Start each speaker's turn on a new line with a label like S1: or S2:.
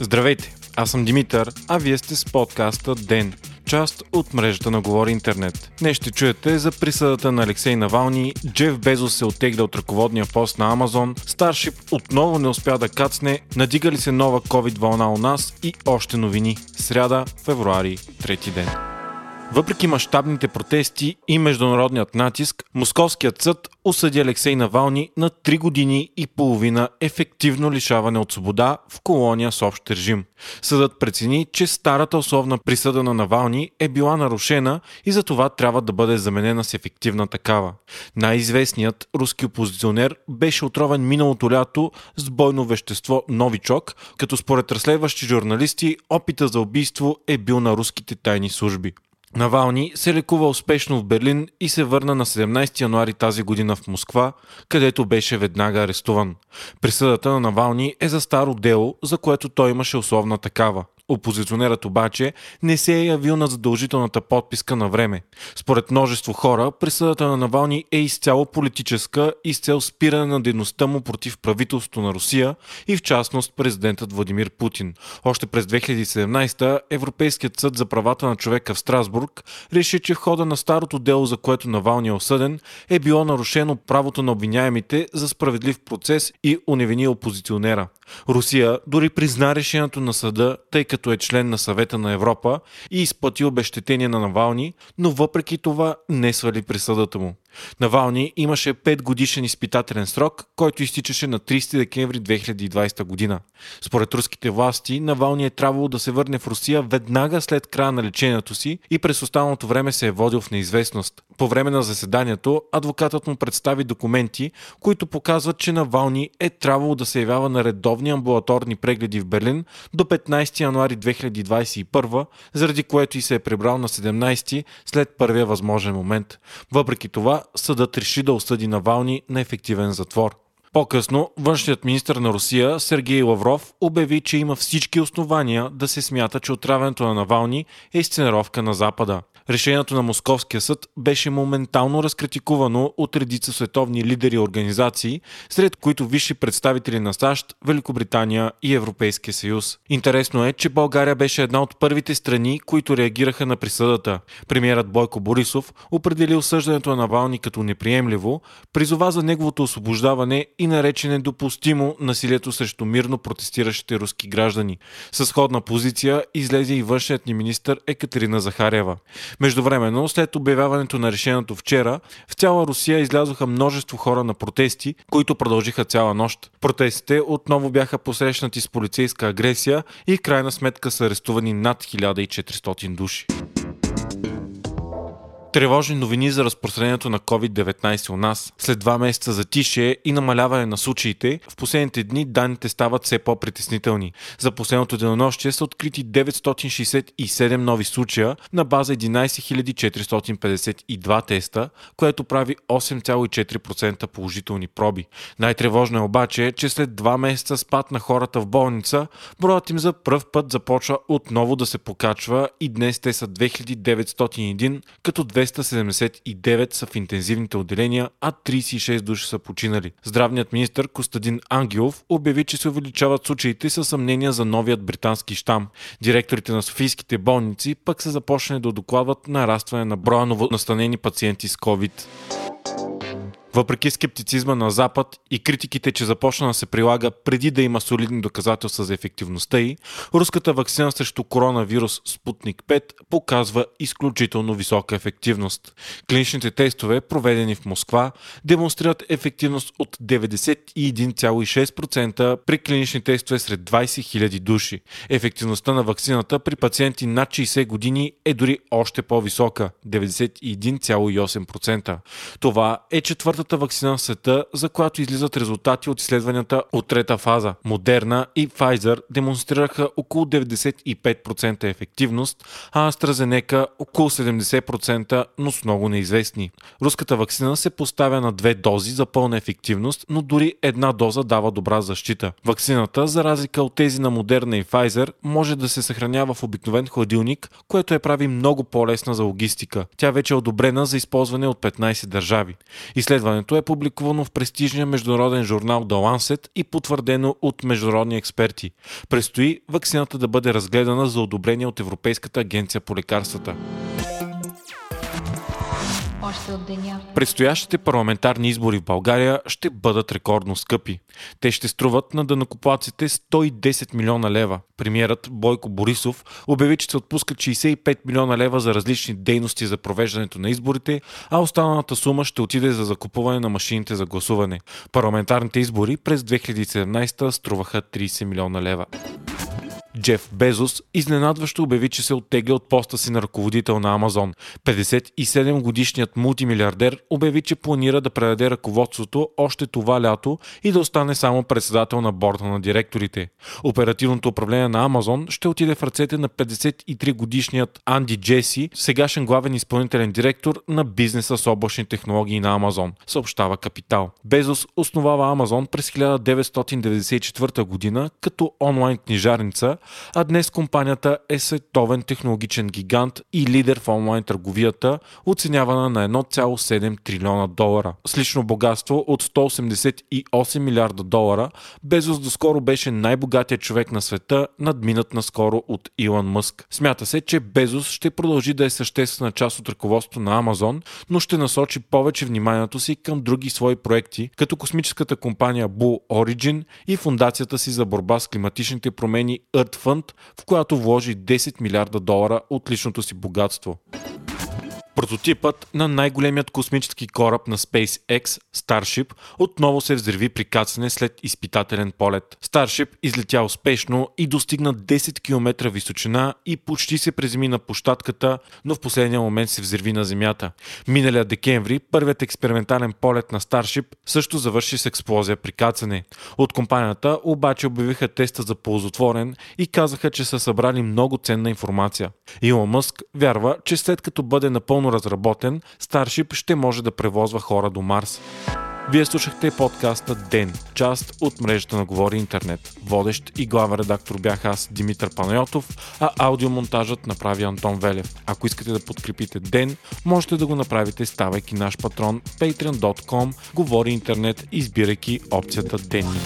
S1: Здравейте, аз съм Димитър, а вие сте с подкаста ДЕН, част от мрежата на Говори Интернет. Днес ще чуете за присъдата на Алексей Навални, Джеф Безос се отегля от ръководния пост на Амазон, Старшип отново не успя да кацне, надига ли се нова COVID вълна у нас и още новини. Сряда, февруари, трети ден. Въпреки мащабните протести и международният натиск, Московският съд осъди Алексей Навални на 3 години и половина ефективно лишаване от свобода в колония с общ режим. Съдът прецени, че старата условна присъда на Навални е била нарушена и за това трябва да бъде заменена с ефективна такава. Най-известният руски опозиционер беше отровен миналото лято с бойно вещество Новичок, като според разследващи журналисти опита за убийство е бил на руските тайни служби. Навални се лекува успешно в Берлин и се върна на 17 януари тази година в Москва, където беше веднага арестуван. Присъдата на Навални е за старо дело, за което той имаше условна такава. Опозиционерът обаче не се е явил на задължителната подписка на време. Според множество хора, присъдата на Навални е изцяло политическа и с цел спиране на дейността му против правителството на Русия и в частност президентът Владимир Путин. Още през 2017 Европейският съд за правата на човека в Страсбург реши, че в хода на старото дело, за което Навални е осъден, е било нарушено правото на обвиняемите за справедлив процес и уневини опозиционера. Русия дори призна решението на съда, тъй като като е член на съвета на Европа и изплати обещетение на Навални, но въпреки това не свали присъдата му. Навални имаше 5 годишен изпитателен срок, който изтичаше на 30 декември 2020 година. Според руските власти, Навални е трябвало да се върне в Русия веднага след края на лечението си и през останалото време се е водил в неизвестност. По време на заседанието, адвокатът му представи документи, които показват, че Навални е трябвало да се явява на редовни амбулаторни прегледи в Берлин до 15 януари 2021, заради което и се е прибрал на 17 след първия възможен момент. Въпреки това, съдът реши да осъди Навални на ефективен затвор. По-късно, външният министр на Русия Сергей Лавров обяви, че има всички основания да се смята, че отравянето на Навални е изценировка на Запада. Решението на Московския съд беше моментално разкритикувано от редица световни лидери и организации, сред които висши представители на САЩ, Великобритания и Европейския съюз. Интересно е, че България беше една от първите страни, които реагираха на присъдата. Премьерът Бойко Борисов определи осъждането на Навални като неприемливо, призова за неговото освобождаване и нарече недопустимо насилието срещу мирно протестиращите руски граждани. С сходна позиция излезе и външният ни министр Екатерина Захарева. Междувременно, след обявяването на решението вчера, в цяла Русия излязоха множество хора на протести, които продължиха цяла нощ. Протестите отново бяха посрещнати с полицейска агресия и крайна сметка са арестувани над 1400 души. Тревожни новини за разпространението на COVID-19 у нас. След два месеца затишие и намаляване на случаите, в последните дни данните стават все по-притеснителни. За последното денонощие са открити 967 нови случая на база 11 452 теста, което прави 8,4% положителни проби. Най-тревожно е обаче, че след два месеца спад на хората в болница, броят им за пръв път започва отново да се покачва и днес те са 2901, като 200 279 са в интензивните отделения, а 36 души са починали. Здравният министр Костадин Ангелов обяви, че се увеличават случаите с съмнения за новият британски щам. Директорите на софийските болници пък са започнали да докладват нарастване на броя новонастанени пациенти с COVID. Въпреки скептицизма на Запад и критиките, че започна да се прилага преди да има солидни доказателства за ефективността й, руската вакцина срещу коронавирус Спутник 5 показва изключително висока ефективност. Клиничните тестове, проведени в Москва, демонстрират ефективност от 91,6% при клинични тестове сред 20 000 души. Ефективността на вакцината при пациенти над 60 години е дори още по-висока 91,8%. Това е четвъртата първата вакцина в света, за която излизат резултати от изследванията от трета фаза. Модерна и Pfizer демонстрираха около 95% ефективност, а AstraZeneca около 70%, но с много неизвестни. Руската вакцина се поставя на две дози за пълна ефективност, но дори една доза дава добра защита. Вакцината, за разлика от тези на Модерна и Pfizer, може да се съхранява в обикновен хладилник, което я прави много по-лесна за логистика. Тя вече е одобрена за използване от 15 държави. Изследването закупуването е публикувано в престижния международен журнал The Lancet и потвърдено от международни експерти. Престои вакцината да бъде разгледана за одобрение от Европейската агенция по лекарствата още от деня. Предстоящите парламентарни избори в България ще бъдат рекордно скъпи. Те ще струват на дънакоплаците 110 милиона лева. Премьерът Бойко Борисов обяви, че се отпускат 65 милиона лева за различни дейности за провеждането на изборите, а останалата сума ще отиде за закупуване на машините за гласуване. Парламентарните избори през 2017 струваха 30 милиона лева. Джеф Безос изненадващо обяви, че се оттегля от поста си на ръководител на Амазон. 57 годишният мултимилиардер обяви, че планира да предаде ръководството още това лято и да остане само председател на борда на директорите. Оперативното управление на Амазон ще отиде в ръцете на 53 годишният Анди Джеси, сегашен главен изпълнителен директор на бизнеса с облачни технологии на Амазон, съобщава Капитал. Безос основава Амазон през 1994 година като онлайн книжарница, а днес компанията е световен технологичен гигант и лидер в онлайн търговията, оценявана на 1,7 трилиона долара. С лично богатство от 188 милиарда долара, Безос доскоро беше най-богатият човек на света, надминат наскоро от Илон Мъск. Смята се, че Безос ще продължи да е съществена част от ръководството на Амазон, но ще насочи повече вниманието си към други свои проекти, като космическата компания Blue Origin и фундацията си за борба с климатичните промени Earth фънд, в която вложи 10 милиарда долара от личното си богатство. Прототипът на най-големият космически кораб на SpaceX, Starship, отново се взриви при кацане след изпитателен полет. Starship излетя успешно и достигна 10 км височина и почти се преземи на площадката, но в последния момент се взриви на Земята. Миналия декември първият експериментален полет на Starship също завърши с експлозия при кацане. От компанията обаче обявиха теста за ползотворен и казаха, че са събрали много ценна информация. Илон Мъск вярва, че след като бъде напълно напълно разработен, Starship ще може да превозва хора до Марс. Вие слушахте подкаста Ден, част от мрежата на Говори Интернет. Водещ и главен редактор бях аз, Димитър Панайотов, а аудиомонтажът направи Антон Велев. Ако искате да подкрепите Ден, можете да го направите ставайки наш патрон patreon.com, Говори Интернет, избирайки опцията Денник.